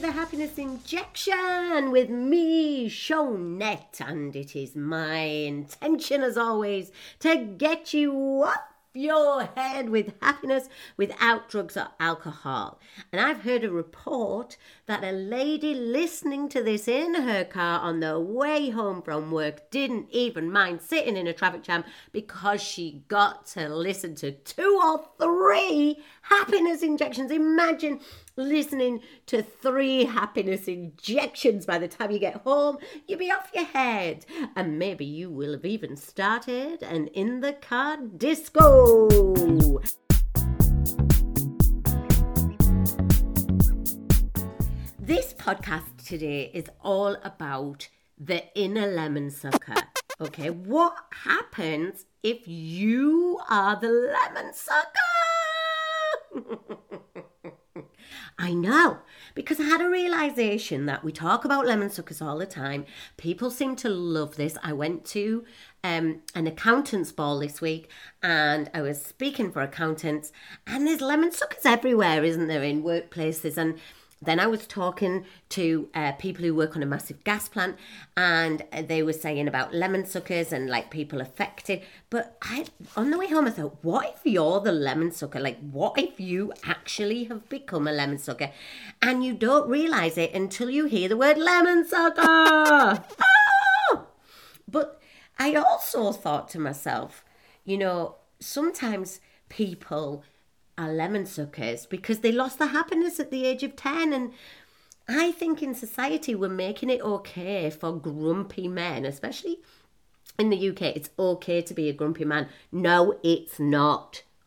the Happiness Injection with me, Shonette, and it is my intention, as always, to get you up your head with happiness without drugs or alcohol. And I've heard a report that a lady listening to this in her car on the way home from work didn't even mind sitting in a traffic jam because she got to listen to two or three happiness injections. Imagine listening to three happiness injections by the time you get home. You'll be off your head. And maybe you will have even started an in the car disco. This podcast today is all about the inner lemon sucker. Okay, what happens if you are the lemon sucker? I know, because I had a realization that we talk about lemon suckers all the time. People seem to love this. I went to um, an accountant's ball this week and I was speaking for accountants, and there's lemon suckers everywhere, isn't there, in workplaces? And then I was talking to uh, people who work on a massive gas plant, and they were saying about lemon suckers and like people affected. But I, on the way home, I thought, what if you're the lemon sucker? Like, what if you actually have become a lemon sucker, and you don't realize it until you hear the word lemon sucker? oh! But I also thought to myself, you know, sometimes people are lemon suckers because they lost their happiness at the age of 10 and I think in society we're making it okay for grumpy men, especially in the UK, it's okay to be a grumpy man. No, it's not.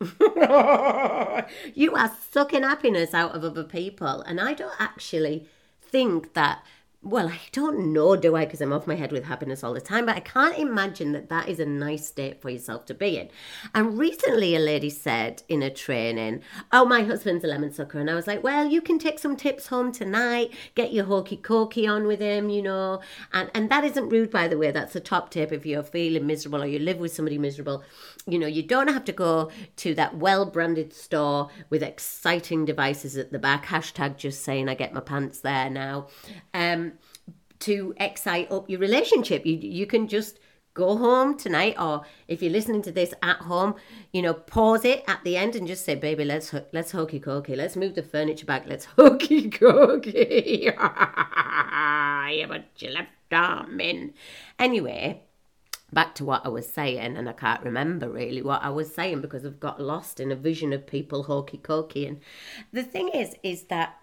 you are sucking happiness out of other people, and I don't actually think that well, I don't know, do I? Because I'm off my head with happiness all the time, but I can't imagine that that is a nice state for yourself to be in. And recently, a lady said in a training, Oh, my husband's a lemon sucker. And I was like, Well, you can take some tips home tonight, get your hokey cokey on with him, you know. And, and that isn't rude, by the way. That's a top tip if you're feeling miserable or you live with somebody miserable. You know, you don't have to go to that well branded store with exciting devices at the back. Hashtag just saying, I get my pants there now. Um, to excite up your relationship. You you can just go home tonight or if you're listening to this at home you know pause it at the end and just say baby let's let's hokey cokey let's move the furniture back let's hokey cokey yeah but you left arm in anyway back to what I was saying, and I can't remember really what I was saying because I've got lost in a vision of people hokey cokey. And the thing is, is that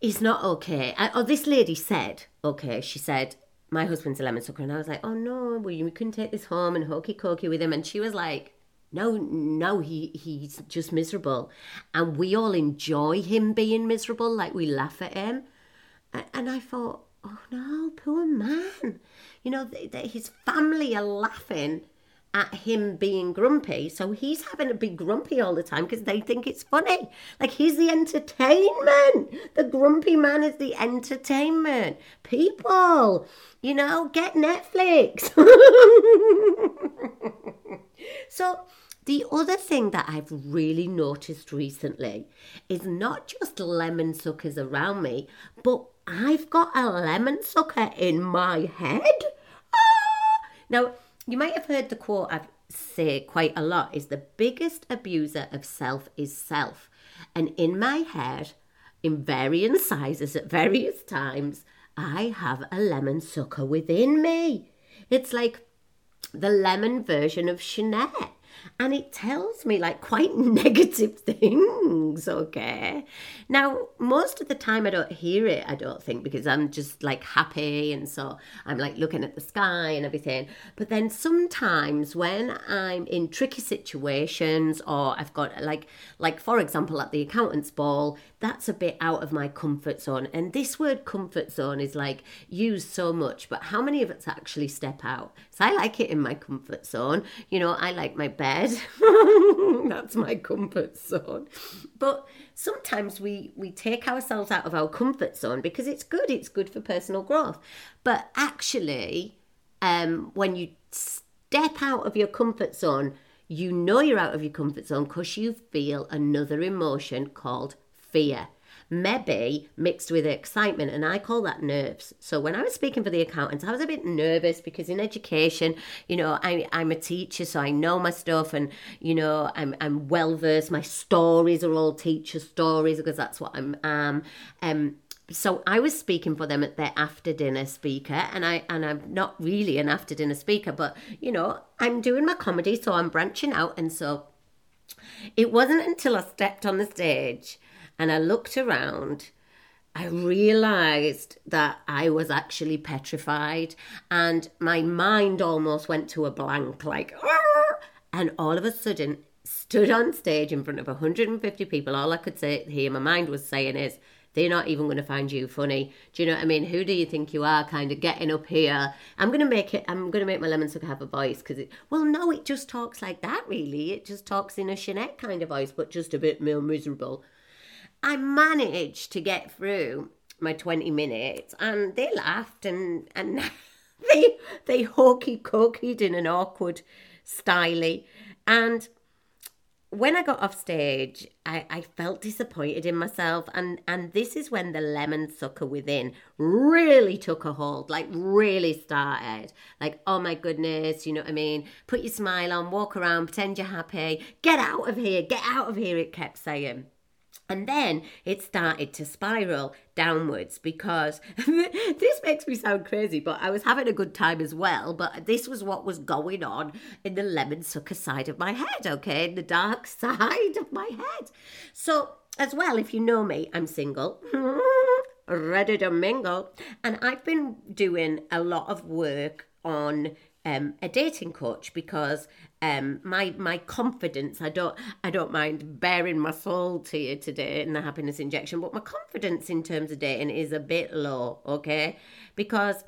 it's not okay. I, oh, this lady said, okay, she said, my husband's a lemon sucker. And I was like, oh no, well, we couldn't take this home and hokey cokey with him. And she was like, no, no, he, he's just miserable. And we all enjoy him being miserable, like we laugh at him. And I thought, oh no, poor man. You know, his family are laughing at him being grumpy. So he's having to be grumpy all the time because they think it's funny. Like he's the entertainment. The grumpy man is the entertainment. People, you know, get Netflix. so the other thing that I've really noticed recently is not just lemon suckers around me, but I've got a lemon sucker in my head. Ah! Now, you might have heard the quote I say quite a lot is the biggest abuser of self is self. And in my head, in varying sizes at various times, I have a lemon sucker within me. It's like the lemon version of Shonette and it tells me like quite negative things, okay? Now, most of the time I don't hear it, I don't think, because I'm just like happy and so I'm like looking at the sky and everything. But then sometimes when I'm in tricky situations or I've got like like for example at the accountant's ball, that's a bit out of my comfort zone. And this word comfort zone is like used so much, but how many of us actually step out? So I like it in my comfort zone. You know, I like my bed. that's my comfort zone. But sometimes we we take ourselves out of our comfort zone because it's good. It's good for personal growth. But actually, um, when you step out of your comfort zone, you know you're out of your comfort zone because you feel another emotion called fear. Maybe mixed with excitement, and I call that nerves. So when I was speaking for the accountants, I was a bit nervous because in education, you know, I, I'm a teacher, so I know my stuff, and you know, I'm I'm well versed. My stories are all teacher stories because that's what I'm am. Um, so I was speaking for them at their after dinner speaker, and I and I'm not really an after dinner speaker, but you know, I'm doing my comedy, so I'm branching out, and so it wasn't until I stepped on the stage and I looked around, I realized that I was actually petrified and my mind almost went to a blank, like, and all of a sudden, stood on stage in front of 150 people. All I could say, hear my mind was saying is, they're not even going to find you funny. Do you know what I mean? Who do you think you are? Kind of getting up here. I'm going to make it. I'm going to make my lemon sucker have a voice because it. Well, no, it just talks like that. Really, it just talks in a Sinead kind of voice, but just a bit more miserable. I managed to get through my 20 minutes, and they laughed and and they they hokey cokeyed in an awkward styly, and when I got off stage, I, I felt disappointed in myself, and and this is when the lemon sucker within really took a hold, like really started. Like, oh my goodness, you know what I mean? Put your smile on, walk around, pretend you're happy, get out of here, get out of here. It kept saying. And then it started to spiral downwards because this makes me sound crazy, but I was having a good time as well. But this was what was going on in the lemon sucker side of my head, okay? In the dark side of my head. So, as well, if you know me, I'm single. ready to mingle. And I've been doing a lot of work on um, a dating coach because um, my my confidence I don't I don't mind bearing my soul to you today in the happiness injection, but my confidence in terms of dating is a bit low, okay? Because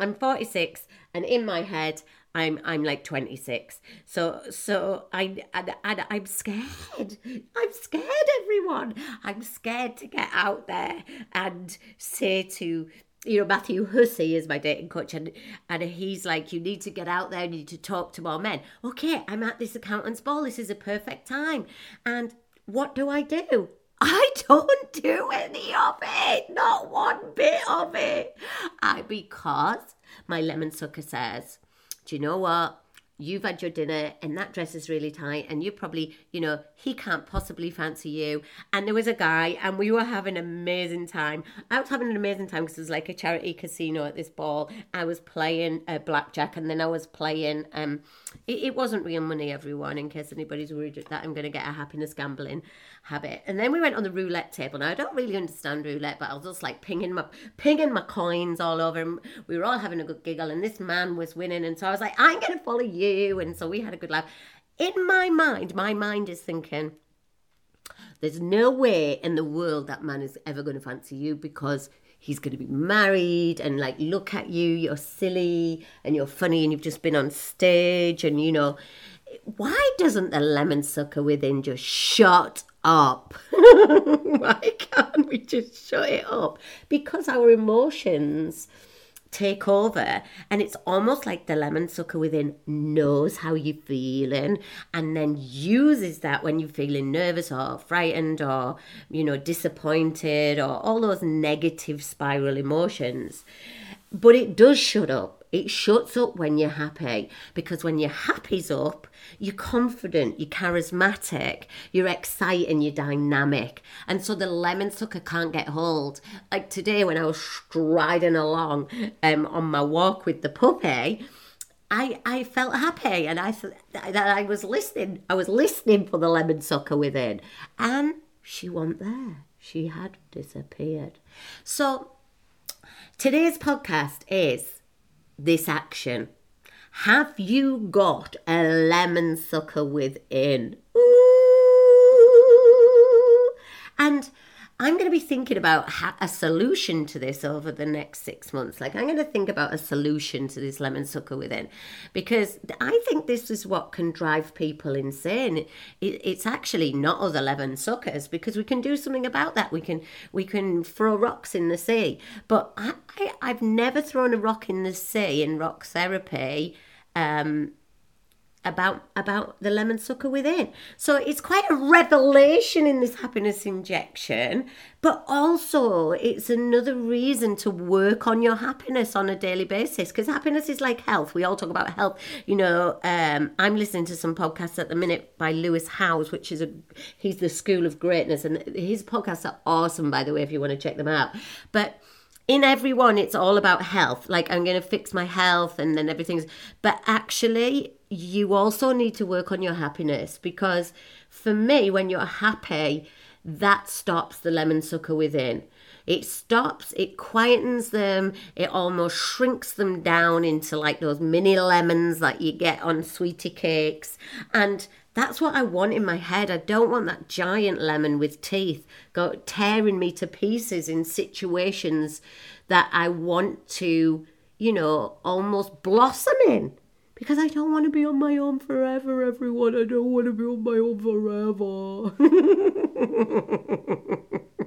I'm 46 and in my head I'm I'm like 26. So so I and, and I'm scared. I'm scared everyone. I'm scared to get out there and say to you know, Matthew Hussey is my dating coach, and and he's like, you need to get out there, you need to talk to more men. Okay, I'm at this accountant's ball. This is a perfect time. And what do I do? I don't do any of it, not one bit of it. I because my lemon sucker says, do you know what? You've had your dinner and that dress is really tight and you probably you know he can't possibly fancy you. And there was a guy and we were having an amazing time. I was having an amazing time because it was like a charity casino at this ball. I was playing uh, blackjack and then i was playing um it, it wasn't real money everyone in case anybody's worried that i'm going to get a happiness gambling habit. And then we went on the roulette table. Now i don't really understand roulette but i was just like pinging my pinging my coins all over and we were all having a good giggle and this man was winning and so i was like i'm going to follow you you. And so we had a good laugh. In my mind, my mind is thinking, there's no way in the world that man is ever going to fancy you because he's going to be married and like look at you you're silly and you're funny and you've just been on stage and you know why doesn't the lemon sucker within just shut up why can't we just shut it up because our emotions take over. And it's almost like the lemon sucker within knows how you're feeling and then uses that when you're feeling nervous or frightened or you know disappointed or all those negative spiral emotions. But it does shut up it shuts up when you're happy because when your happy's up, you're confident, you're charismatic, you're exciting, you're dynamic. And so the lemon sucker can't get hold. Like today when I was striding along um, on my walk with the puppy, I, I felt happy and I that I was listening. I was listening for the lemon sucker within. And she wasn't there. She had disappeared. So today's podcast is this action? Have you got a lemon sucker within? Ooh. And I'm going to be thinking about a solution to this over the next six months. Like, I'm going to think about a solution to this lemon sucker within because I think this is what can drive people insane. it's actually not other lemon suckers because we can do something about that. We can we can throw rocks in the sea, but I, I have never thrown a rock in the sea in rock therapy. Um, about about the lemon sucker within. So it's quite a revelation in this happiness injection, but also it's another reason to work on your happiness on a daily basis because happiness is like health. We all talk about health. You know, um, I'm listening to some podcasts at the minute by Lewis Howes, which is a he's the School of Greatness, and his podcasts are awesome, by the way, if you want to check them out. But in everyone it's all about health like i'm going to fix my health and then everything's but actually you also need to work on your happiness because for me when you're happy that stops the lemon sucker within it stops it quietens them it almost shrinks them down into like those mini lemons that you get on sweetie cakes and that's what I want in my head. I don't want that giant lemon with teeth go tearing me to pieces in situations that I want to, you know, almost blossom in. Because I don't want to be on my own forever, everyone. I don't want to be on my own forever.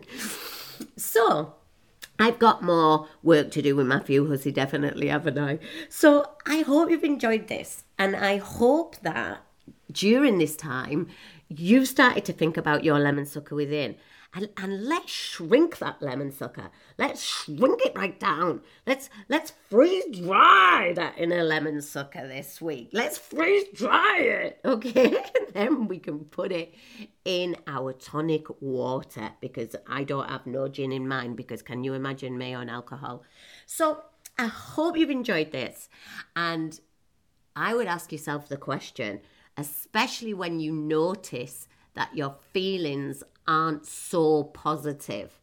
so, I've got more work to do with Matthew Hussey, definitely, haven't I? So I hope you've enjoyed this. And I hope that during this time, you've started to think about your lemon sucker within. And, and let's shrink that lemon sucker. Let's shrink it right down. Let's let's freeze dry that inner lemon sucker this week. Let's freeze dry it, okay? And then we can put it in our tonic water because I don't have no gin in mine because can you imagine me on alcohol? So I hope you've enjoyed this, and I would ask yourself the question especially when you notice that your feelings aren't so positive.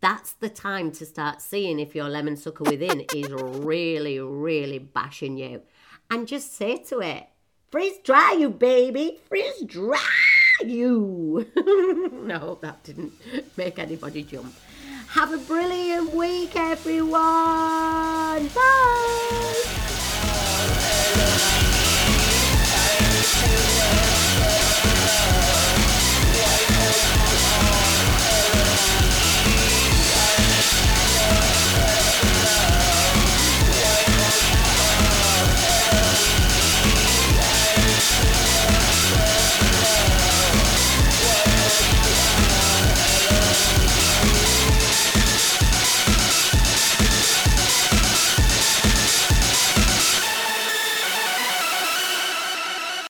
That's the time to start seeing if your lemon sucker within is really, really bashing you. And just say to it, freeze dry, you baby, freeze dry, you. no, that didn't make anybody jump. Have a brilliant week, everyone. Bye.